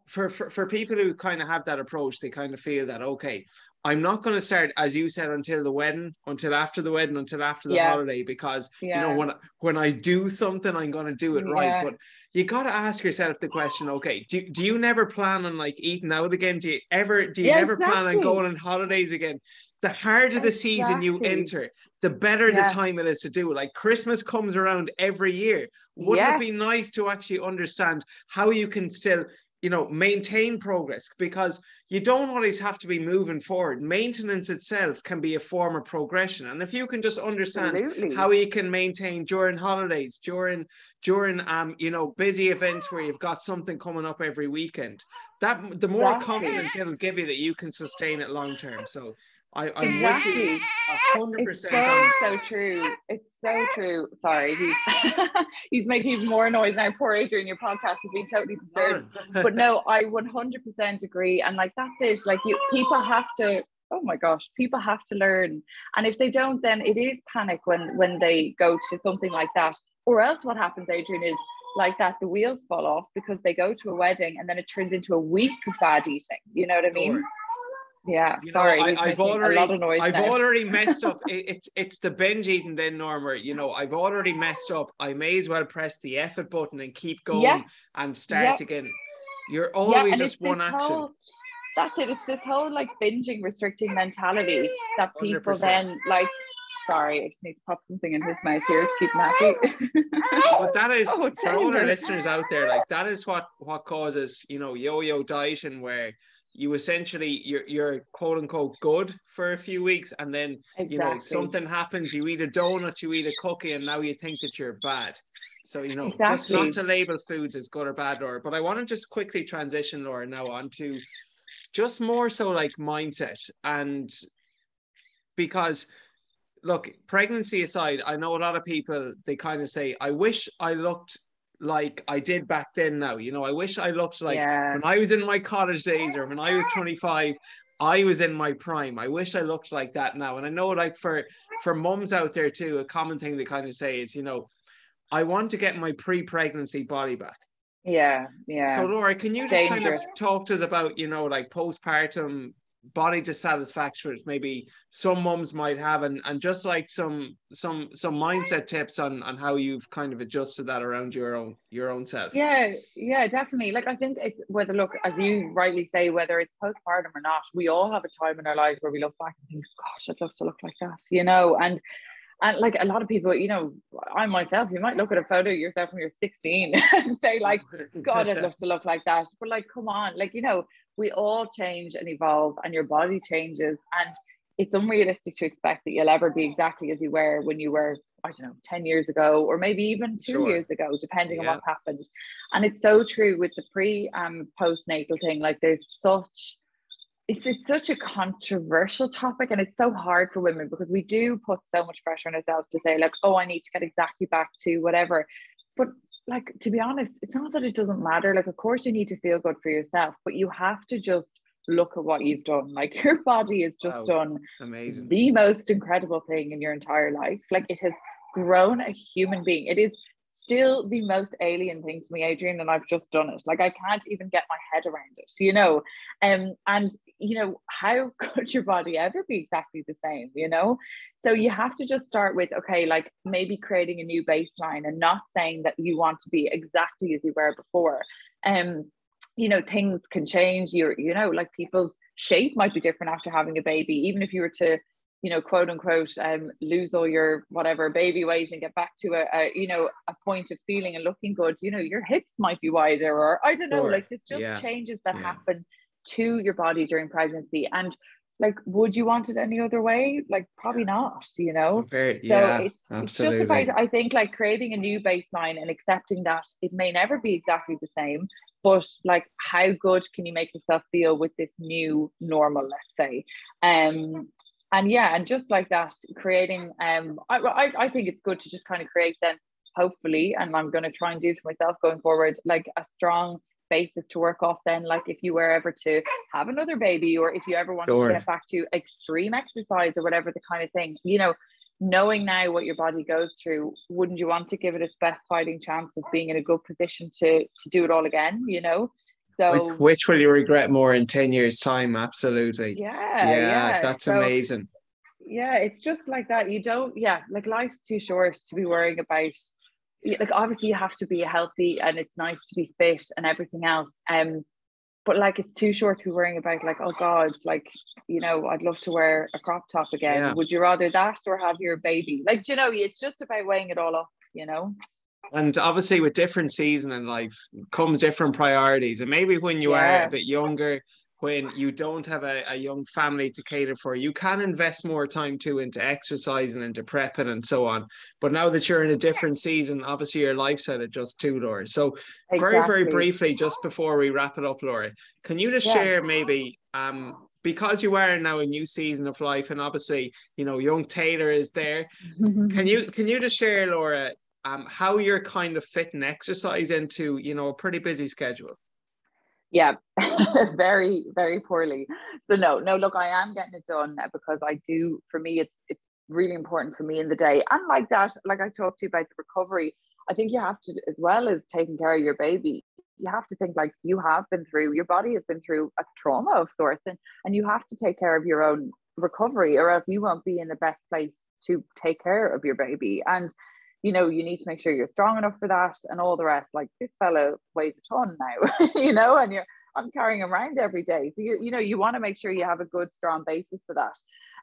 for, for, for people who kind of have that approach, they kind of feel that okay, I'm not going to start, as you said, until the wedding, until after the wedding, until after the yeah. holiday, because yeah. you know when when I do something, I'm going to do it yeah. right. But you got to ask yourself the question: Okay, do, do you never plan on like eating out again? Do you ever do you never exactly. plan on going on holidays again? The harder the season you enter, the better the time it is to do it. Like Christmas comes around every year. Wouldn't it be nice to actually understand how you can still you know maintain progress because you don't always have to be moving forward maintenance itself can be a form of progression and if you can just understand Absolutely. how you can maintain during holidays during during um you know busy events where you've got something coming up every weekend that the more exactly. confidence it'll give you that you can sustain it long term so I, I'm exactly. with you hundred percent. So, so true. It's so true. Sorry, he's he's making even more noise now. Poor Adrian, your podcast has been totally disturbed. but no, I 100 percent agree. And like that's it. Like you, people have to. Oh my gosh, people have to learn. And if they don't, then it is panic when when they go to something like that. Or else, what happens, Adrian, is like that the wheels fall off because they go to a wedding and then it turns into a week of bad eating. You know what I mean? Sure. Yeah, you sorry. Know, I, have already, I've now. already messed up. It's it's the binge eating then, Norma. You know, I've already messed up. I may as well press the effort button and keep going yeah. and start again. You're always yeah, just one action. Whole, that's it. It's this whole like binging, restricting mentality that people 100%. then like. Sorry, I just need to pop something in his mouth here to keep him happy. but that is oh, for all our listeners out there, like that is what what causes you know yo-yo dieting, where you essentially you're you're quote unquote good for a few weeks and then exactly. you know something happens you eat a donut you eat a cookie and now you think that you're bad so you know exactly. just not to label foods as good or bad or but i want to just quickly transition laura now onto just more so like mindset and because look pregnancy aside i know a lot of people they kind of say i wish i looked like I did back then now. You know, I wish I looked like yeah. when I was in my college days or when I was 25, I was in my prime. I wish I looked like that now. And I know like for for mums out there too, a common thing they kind of say is, you know, I want to get my pre-pregnancy body back. Yeah, yeah. So Laura, can you just Dangerous. kind of talk to us about, you know, like postpartum body dissatisfaction maybe some mums might have and and just like some some some mindset tips on on how you've kind of adjusted that around your own your own self. Yeah yeah definitely. Like i think it's whether look as you rightly say whether it's postpartum or not we all have a time in our lives where we look back and think gosh i'd love to look like that you know? And and like a lot of people, you know, I myself, you might look at a photo of yourself when you're 16 and say, like, God, I'd love to look like that. But like, come on, like, you know, we all change and evolve and your body changes. And it's unrealistic to expect that you'll ever be exactly as you were when you were, I don't know, 10 years ago, or maybe even two sure. years ago, depending yeah. on what happened. And it's so true with the pre um postnatal thing. Like there's such it's, it's such a controversial topic and it's so hard for women because we do put so much pressure on ourselves to say like oh i need to get exactly back to whatever but like to be honest it's not that it doesn't matter. Like of course you need to feel good for yourself but you have to just look at what you've done. Like your body has just wow. done amazing. the most incredible thing in your entire life. Like it has grown a human being. It is still the most alien thing to me, Adrian, and I've just done it. Like I can't even get my head around it, you know. Um, and you know, how could your body ever be exactly the same, you know? So you have to just start with okay, like maybe creating a new baseline and not saying that you want to be exactly as you were before. Um, you know, things can change. You're, you know, like people's shape might be different after having a baby, even if you were to you know, quote unquote, um, lose all your whatever baby weight and get back to a, a, you know, a point of feeling and looking good, you know, your hips might be wider, or I don't know, sure. like there's just yeah. changes that yeah. happen to your body during pregnancy. And like, would you want it any other way? Like, probably not, you know? Yeah, so it's, absolutely. it's just about, I think, like creating a new baseline and accepting that it may never be exactly the same, but like how good can you make yourself feel with this new normal let's say um and yeah and just like that creating um I, I, I think it's good to just kind of create then hopefully and i'm going to try and do for myself going forward like a strong basis to work off then like if you were ever to have another baby or if you ever want sure. to get back to extreme exercise or whatever the kind of thing you know knowing now what your body goes through wouldn't you want to give it its best fighting chance of being in a good position to to do it all again you know so which, which, will you regret more in 10 years time? Absolutely. Yeah. Yeah. yeah. That's so, amazing. Yeah. It's just like that. You don't, yeah, like life's too short to be worrying about like obviously you have to be healthy and it's nice to be fit and everything else. Um, but like it's too short to be worrying about like, oh God, like, you know, I'd love to wear a crop top again. Yeah. Would you rather that or have your baby? Like, you know, it's just about weighing it all up, you know? And obviously with different season in life comes different priorities and maybe when you yeah. are a bit younger when you don't have a, a young family to cater for you can invest more time too into exercising into prepping and so on but now that you're in a different season obviously your lifestyle adjusts too laura so exactly. very very briefly just before we wrap it up laura can you just yeah. share maybe um because you are now a new season of life and obviously you know young taylor is there can you can you just share laura um, how you're kind of fitting exercise into, you know, a pretty busy schedule. Yeah, very, very poorly. So no, no, look, I am getting it done because I do, for me, it's, it's really important for me in the day. And like that, like I talked to you about the recovery, I think you have to, as well as taking care of your baby, you have to think like you have been through, your body has been through a trauma of sorts, and, and you have to take care of your own recovery, or else you won't be in the best place to take care of your baby. And you know, you need to make sure you're strong enough for that and all the rest. Like this fellow weighs a ton now, you know, and you're I'm carrying him around every day. So you you know, you want to make sure you have a good strong basis for that.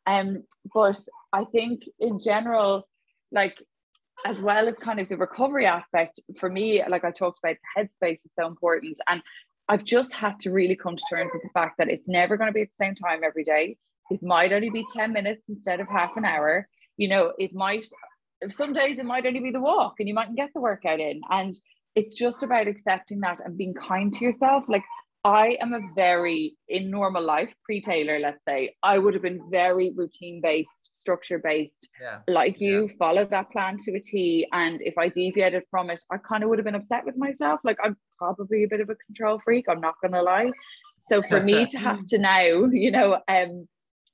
Um, but I think in general, like as well as kind of the recovery aspect, for me, like I talked about, the headspace is so important. And I've just had to really come to terms with the fact that it's never going to be at the same time every day. It might only be 10 minutes instead of half an hour. You know, it might some days it might only be the walk and you mightn't get the workout in. And it's just about accepting that and being kind to yourself. Like I am a very in normal life, pre-Taylor, let's say, I would have been very routine based, structure based, yeah. like you, yeah. follow that plan to a T. And if I deviated from it, I kind of would have been upset with myself. Like I'm probably a bit of a control freak, I'm not gonna lie. So for me to have to now, you know, um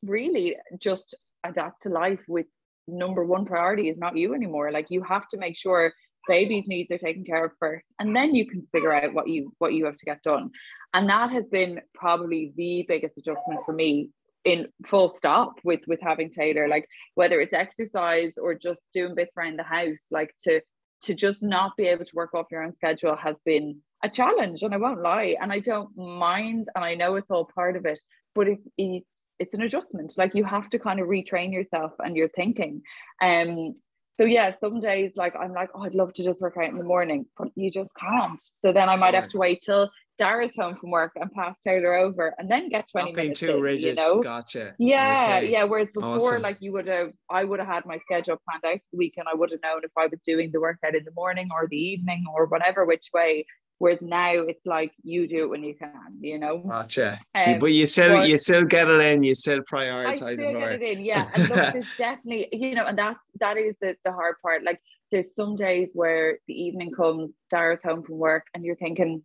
really just adapt to life with number one priority is not you anymore. Like you have to make sure baby's needs are taken care of first and then you can figure out what you what you have to get done and that has been probably the biggest adjustment for me in full stop with with having taylor like whether it's exercise or just doing bits around the house like to to just not be able to work off your own schedule has been a challenge and i won't lie and i don't mind and i know it's all part of it but it, it it's an adjustment like you have to kind of retrain yourself and your thinking um so yeah some days like i'm like oh i'd love to just work out in the morning but you just can't so then i might have to wait till Dara's home from work and pass Taylor over and then get 20 Not minutes too in, rigid. you know gotcha yeah okay. yeah whereas before awesome. like you would have I would have had my schedule planned out for the week and I would have known if I was doing the workout in the morning or the evening or whatever which way Whereas now it's like you do it when you can, you know. Gotcha. Um, but you still but you still get it in, you still prioritize I still get it in, yeah. And look, there's definitely, you know, and that's that is the, the hard part. Like there's some days where the evening comes, Dara's home from work, and you're thinking,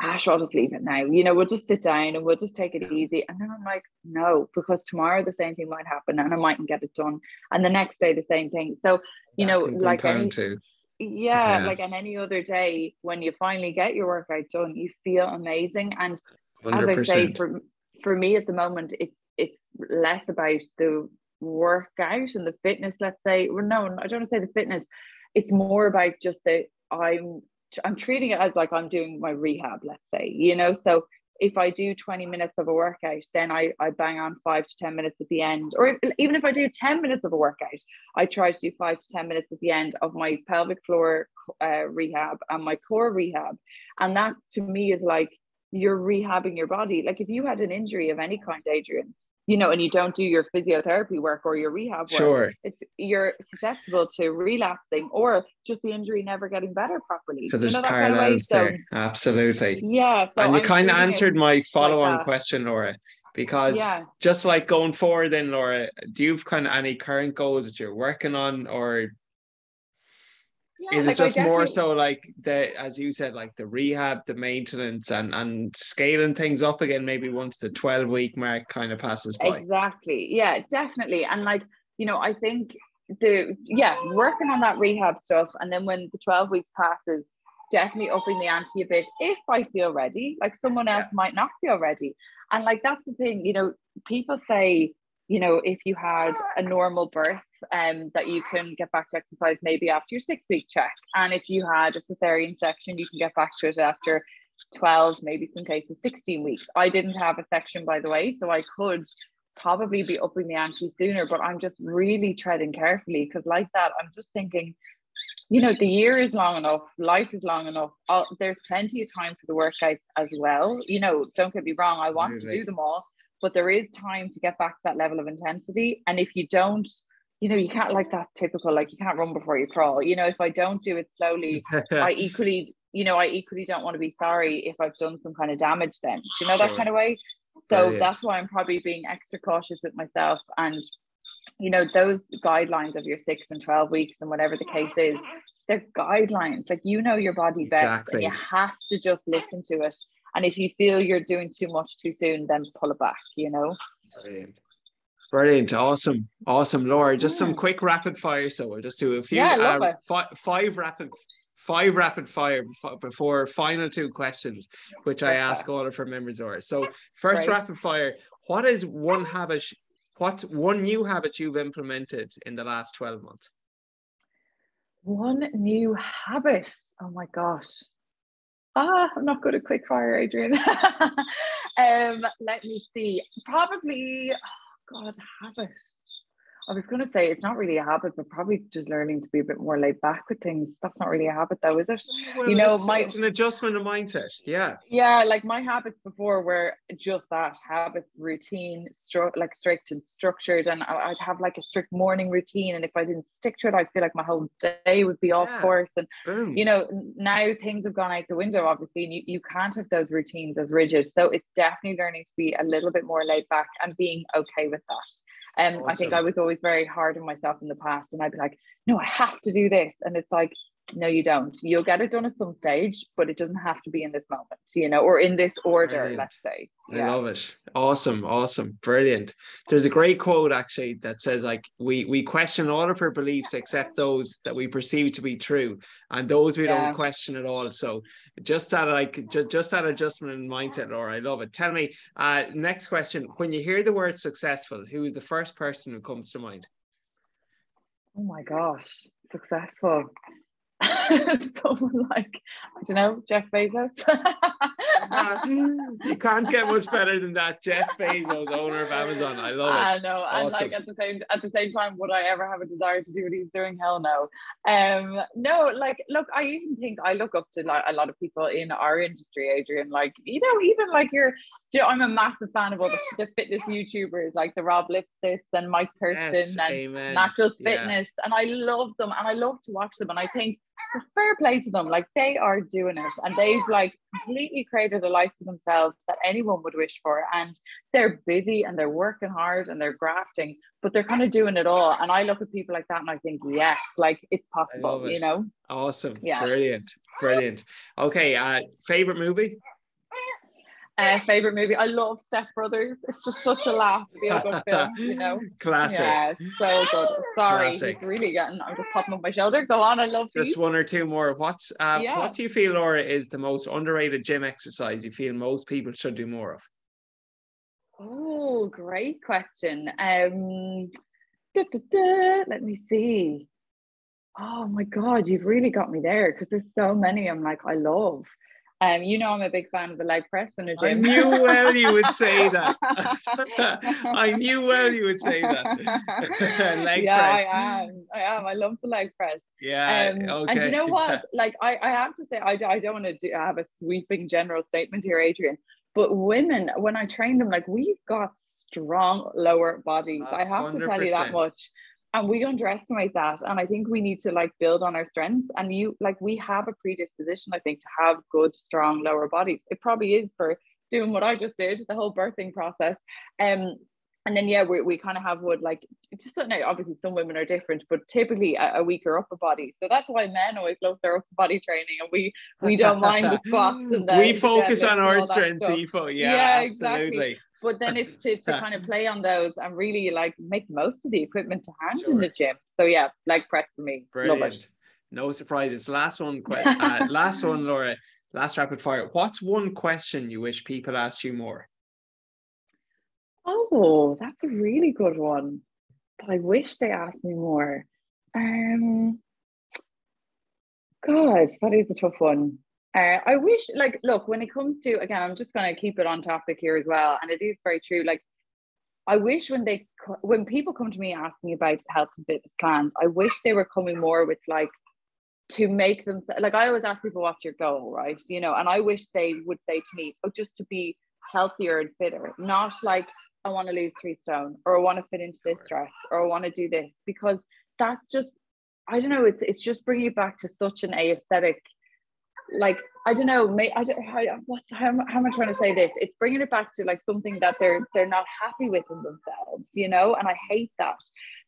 Ash, I'll just leave it now. You know, we'll just sit down and we'll just take it easy. And then I'm like, no, because tomorrow the same thing might happen and I mightn't get it done. And the next day the same thing. So, you know, like any, too yeah, yeah, like on any other day when you finally get your workout done you feel amazing. And 100%. as i say for for me at the moment it's it's less about the workout and the fitness let's say well no i don't want to say the fitness. It's more about just that i'm i'm treating it as like i'm doing my rehab let's say you know? So if I do 20 minutes of a workout, then I, I bang on five to 10 minutes at the end. Or if, even if I do 10 minutes of a workout, I try to do five to 10 minutes at the end of my pelvic floor uh, rehab and my core rehab. And that to me is like you're rehabbing your body. Like if you had an injury of any kind, Adrian, you know, and you don't do your physiotherapy work or your rehab work, sure. it's, you're susceptible to relapsing or just the injury never getting better properly. So there's you know, parallels there. Absolutely. Yeah. So and you kind of answered my follow on like question, Laura, because yeah. just like going forward, then, Laura, do you have kind of any current goals that you're working on or yeah, is like it just more so like the as you said like the rehab the maintenance and and scaling things up again maybe once the 12 week mark kind of passes by? Exactly. Yeah definitely. And like you know i think the yeah working on that rehab stuff and then when the 12 weeks passes definitely upping the ante a bit if i feel ready. Like someone else yeah. might not feel ready. And like that's the thing you know people say you know, if you had a normal birth, um, that you can get back to exercise maybe after your six week check. And if you had a cesarean section, you can get back to it after 12, maybe some cases 16 weeks. I didn't have a section, by the way, so I could probably be upping the ante sooner, but I'm just really treading carefully because, like that, I'm just thinking, you know, the year is long enough, life is long enough. I'll, there's plenty of time for the workouts as well. You know, don't get me wrong, I want really? to do them all but there is time to get back to that level of intensity. And if you don't, you know, you can't like that typical, like you can't run before you crawl. You know, if I don't do it slowly, I equally, you know, I equally don't want to be sorry if I've done some kind of damage then. Do you know sure. that kind of way? So that's why I'm probably being extra cautious with myself. And, you know, those guidelines of your six and 12 weeks and whatever the case is, they're guidelines. Like you know your body best exactly. and you have to just listen to it and if you feel you're doing too much too soon, then pull it back, you know. Brilliant. Brilliant. Awesome. Awesome. Laura, just yeah. some quick rapid fire. So we'll just do a few yeah, uh, fi- five rapid five rapid fire before final two questions, which I ask all of our members are. So first Great. rapid fire, what is one habit, what one new habit you've implemented in the last 12 months? One new habit. Oh my gosh ah, I'm not good at quick fire, Adrian. um, let me see. Probably, oh God, habit. I was going to say it's not really a habit, but probably just learning to be a bit more laid back with things. That's not really a habit, though, is it? Mm, well, you know, it's, my it's an adjustment of mindset. Yeah. Yeah, like my habits before were just that habits, routine, stru- like strict and structured, and I'd have like a strict morning routine, and if I didn't stick to it, I feel like my whole day would be off yeah. course. And Boom. you know, now things have gone out the window, obviously, and you, you can't have those routines as rigid. So it's definitely learning to be a little bit more laid back and being okay with that. Um, awesome. I think I was always very hard on myself in the past, and I'd be like, no, I have to do this. And it's like, no, you don't. You'll get it done at some stage, but it doesn't have to be in this moment, you know, or in this order, Brilliant. let's say. Yeah. I love it. Awesome, awesome, brilliant. There's a great quote actually that says like we we question all of our beliefs except those that we perceive to be true, and those we yeah. don't question at all. So just that like just, just that adjustment in mindset, Laura. I love it. Tell me, uh, next question. When you hear the word successful, who is the first person who comes to mind? Oh my gosh, successful. someone like I don't know Jeff Bezos. you can't get much better than that. Jeff Bezos, owner of Amazon. I love it. I know, awesome. and like at the same at the same time, would I ever have a desire to do what he's doing? Hell no. Um, no, like look, I even think I look up to like a lot of people in our industry, Adrian. Like you know, even like you're. I'm a massive fan of all the, the fitness YouTubers like the Rob Lipsett and Mike Thurston yes, and amen. Fitness, yeah. and I love them and I love to watch them. And I think fair play to them. Like they are doing it and they've like completely created a life for themselves that anyone would wish for. And they're busy and they're working hard and they're grafting, but they're kind of doing it all. And I look at people like that and I think, yes, like it's possible, it. you know? Awesome. Yeah. Brilliant. Brilliant. Okay. Uh favorite movie? Uh, favorite movie. I love Step Brothers. It's just such a laugh, feel good film, you know. Classic. Yeah, so good. Sorry, Classic. he's really getting. I'm just popping up my shoulder. Go on. I love just one or two more. What's uh, yeah. what do you feel, Laura, is the most underrated gym exercise you feel most people should do more of? Oh, great question. Um, da, da, da, let me see. Oh my God, you've really got me there because there's so many I'm like I love. Um, you know, I'm a big fan of the leg press in the gym. I knew well you would say that. I knew well you would say that. leg yeah, press. I am. I am. I love the leg press. Yeah. Um, okay. And you know what? Like, I, I have to say, I, I don't want to do, have a sweeping general statement here, Adrian. But women, when I train them, like we've got strong lower bodies. I have 100%. to tell you that much and we underestimate that and i think we need to like build on our strengths and you like we have a predisposition i think to have good strong lower bodies. It probably is for doing what i just did the whole birthing process. Um and then yeah we, we kind of have would like just now obviously some women are different but typically a, a, weaker upper body. So that's why men always love their upper body training and we we don't mind the squats and the, we focus on our strengths Ifo. yeah, yeah absolutely. exactly but then it's to, to kind of play on those and really like make most of the equipment to hand sure. in the gym. So yeah, leg press for me. Brilliant. No surprises. Last one, uh, last one, Laura. Last rapid fire. What's one question you wish people asked you more? Oh, that's a really good one. But I wish they asked me more. Um, God, that is a tough one. Uh, I wish, like, look, when it comes to, again, I'm just going to keep it on topic here as well. And it is very true. Like, I wish when they, when people come to me asking about health and fitness plans, I wish they were coming more with like, to make them, like, I always ask people, what's your goal, right? You know, and I wish they would say to me, oh, just to be healthier and fitter, not like, I want to lose three stone or I want to fit into this dress or I want to do this because that's just, I don't know, it's, it's just bringing you back to such an aesthetic like I don't know, may I don't how what's how, how am I trying to say this? It's bringing it back to like something that they're they're not happy with in themselves, you know. And I hate that.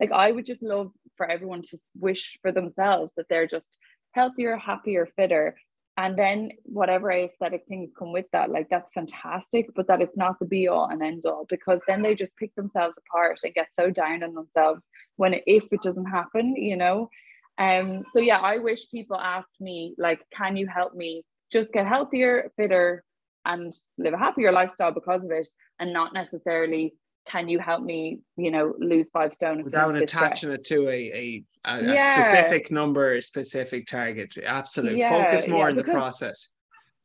Like I would just love for everyone to wish for themselves that they're just healthier, happier, fitter, and then whatever aesthetic things come with that, like that's fantastic. But that it's not the be all and end all because then they just pick themselves apart and get so down on themselves when if it doesn't happen, you know. Um, so yeah, I wish people asked me, like, can you help me just get healthier, fitter, and live a happier lifestyle because of it, and not necessarily can you help me, you know, lose five stone without attaching it to a a, a, yeah. a, specific number, a specific target. Absolutely, yeah, focus more yeah, in the process.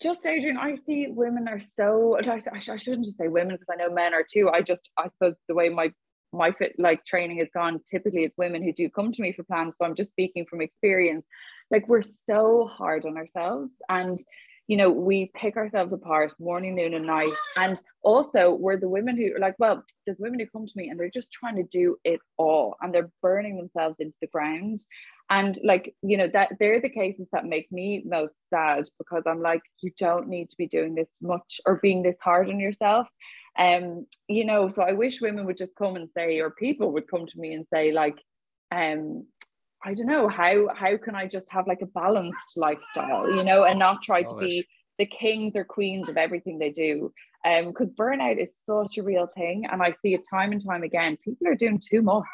Just Adrian, I see women are so. I, I shouldn't just say women because I know men are too. I just, I suppose the way my my fit like training has gone typically it's women who do come to me for plans so i'm just speaking from experience. Like we're so hard on ourselves and you know we pick ourselves apart morning noon and night. And also we're the women who are like well there's women who come to me and they're just trying to do it all and they're burning themselves into the ground and like you know that they're the cases that make me most sad because i'm like you don't need to be doing this much or being this hard on yourself um, you know, so I wish women would just come and say, or people would come to me and say, like, um, I don't know how how can I just have like a balanced lifestyle, you know, and not try to be the kings or queens of everything they do. Um, because burnout is such a real thing, and I see it time and time again. People are doing too much,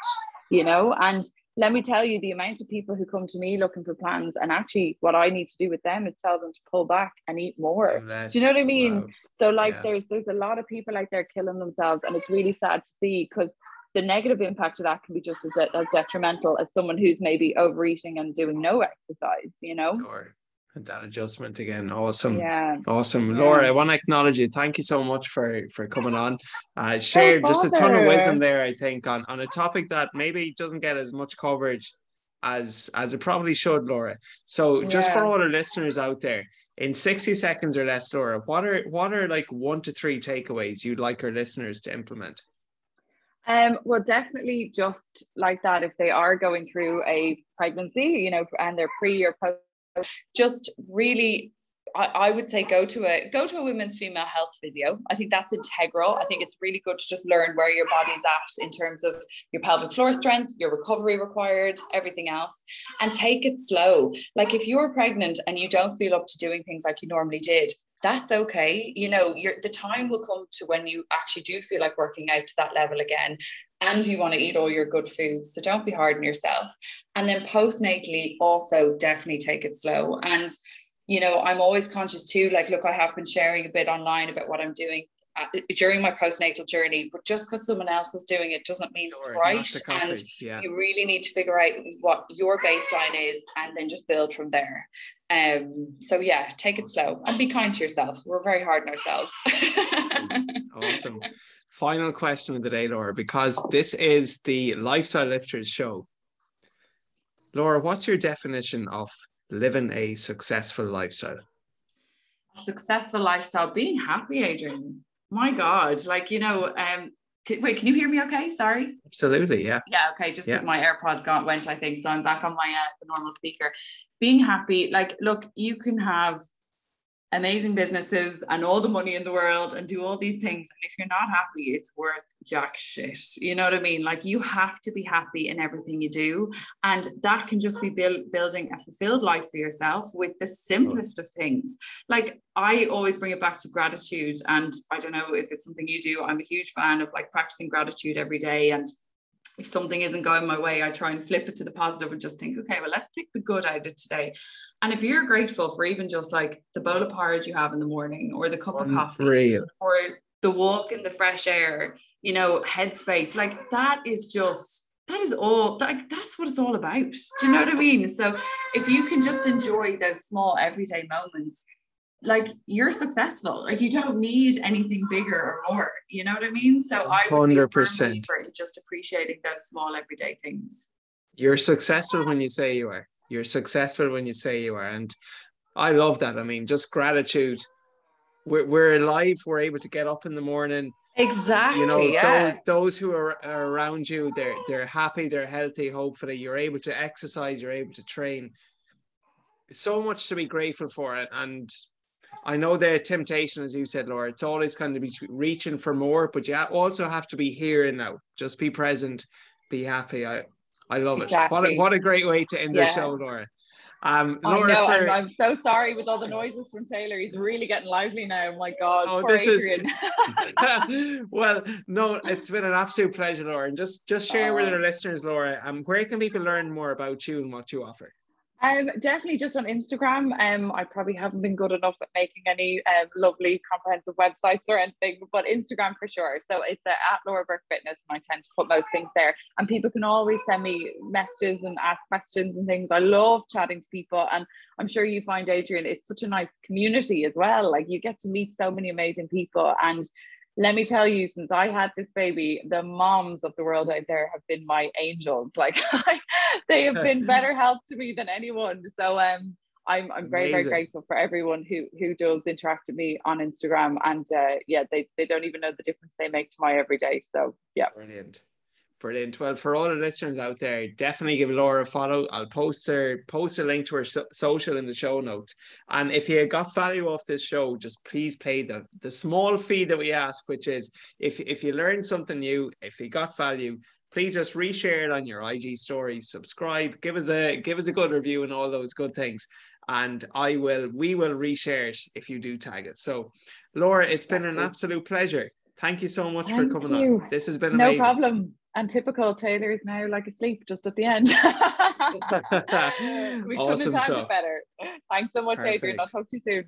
you know, and let me tell you the amount of people who come to me looking for plans and actually what i need to do with them is tell them to pull back and eat more do you know what i mean wow. so like yeah. there's there's a lot of people out there killing themselves and it's really sad to see because the negative impact of that can be just as, as detrimental as someone who's maybe overeating and doing no exercise you know sure that adjustment again. Awesome. Yeah. Awesome. Laura, I want to acknowledge you. Thank you so much for for coming on. Uh shared just a ton of wisdom there, I think, on, on a topic that maybe doesn't get as much coverage as as it probably should, Laura. So just yeah. for all our listeners out there, in 60 seconds or less, Laura, what are what are like one to three takeaways you'd like our listeners to implement? Um, well, definitely just like that, if they are going through a pregnancy, you know, and they're pre or post just really I, would say go to a go to a women's female health physio. I think that's integral. I think it's really good to just learn where your body's at in terms of your pelvic floor strength, your recovery required, everything else, and take it slow. Like if you're pregnant and you don't feel up to doing things like you normally did, that's okay. You know, the time will come to when you actually do feel like working out to that level again and you want to eat all your good foods. So don't be hard on yourself. And then postnatally, also definitely take it slow. And, you know, I'm always conscious too. Like, look, I have been sharing a bit online about what I'm doing uh, during my postnatal journey, but just because someone else is doing it doesn't mean sure, it's right. And yeah. you really need to figure out what your baseline is and then just build from there. Um, so yeah, take it slow and be kind to yourself. We're very hard on ourselves. awesome. awesome. Final question of the day, Laura, because this is the Lifestyle Lifters show. Laura, what's your definition of living a successful lifestyle? Successful lifestyle, being happy, Adrian. My God, like you know, um, can, wait, can you hear me? Okay, sorry. Absolutely, yeah. Yeah, okay. Just because yeah. my AirPods got went, I think so. I'm back on my uh, the normal speaker. Being happy, like, look, you can have amazing businesses and all the money in the world and do all these things. And if you're not happy, it's worth jack shit. You know what I mean? Like you have to be happy in everything you do. And that can just be build, building a fulfilled life for yourself with the simplest of things. Like I always bring it back to gratitude. And I don't know if it's something you do. I'm a huge fan of like practicing gratitude every day and if something isn't going my way, I try and flip it to the positive and just think, okay, well, let's pick the good out of today. And if you're grateful for even just like the bowl of porridge you have in the morning or the cup Unreal. of mm, coffee or the walk in the fresh air, you know, headspace, like that is just that is all like that's what it's all about. Do you know what I mean? So if you can just enjoy those small everyday moments, like you're successful. Like you don't need anything bigger or more. You know what I mean? So I hundred percent just appreciating those small everyday things. You're successful when you say you are. You're successful when you say you are, and I love that. I mean, just gratitude. We're we're alive. We're able to get up in the morning. Exactly. You know, yeah. those, those who are, are around you, they're they're happy, they're healthy. Hopefully, you're able to exercise. You're able to train. So much to be grateful for it, and I know the temptation, as you said, Laura, it's always kind of be reaching for more, but you also have to be here and now. Just be present, be happy. I, I love exactly. it. What a, what a great way to end yeah. the show, Laura. Um, Laura, I know, for... I'm, I'm, so sorry with all the noises from Taylor. He's really getting lively now. Oh my God, oh, this Adrian. is well, no, it's been an absolute pleasure, Laura. And just just share oh. with our listeners, Laura. Um, where can people learn more about you and what you offer? Um, definitely just on Instagram. Um, I probably haven't been good enough at making any um, lovely comprehensive websites or anything, but Instagram for sure. So it's uh, at Laura Burke Fitness, and I tend to put most things there. And people can always send me messages and ask questions and things. I love chatting to people, and I'm sure you find Adrian, it's such a nice community as well. Like you get to meet so many amazing people, and let me tell you, since I had this baby, the moms of the world out there have been my angels. Like they have been better help to me than anyone. So um I'm I'm very, Amazing. very grateful for everyone who who does interact with me on Instagram. And uh yeah, they, they don't even know the difference they make to my everyday. So yeah. Brilliant. Brilliant. Well, for all the listeners out there, definitely give Laura a follow. I'll post her post a link to her so- social in the show notes. And if you got value off this show, just please pay the the small fee that we ask, which is if if you learned something new, if you got value, please just reshare it on your IG stories, subscribe, give us a give us a good review and all those good things. And I will we will reshare it if you do tag it. So Laura, it's been an absolute pleasure. Thank you so much Thank for coming you. on. This has been no amazing. No problem and typical Taylor is now like asleep just at the end. we awesome couldn't have timed it better. Thanks so much, Perfect. Adrian. I'll talk to you soon.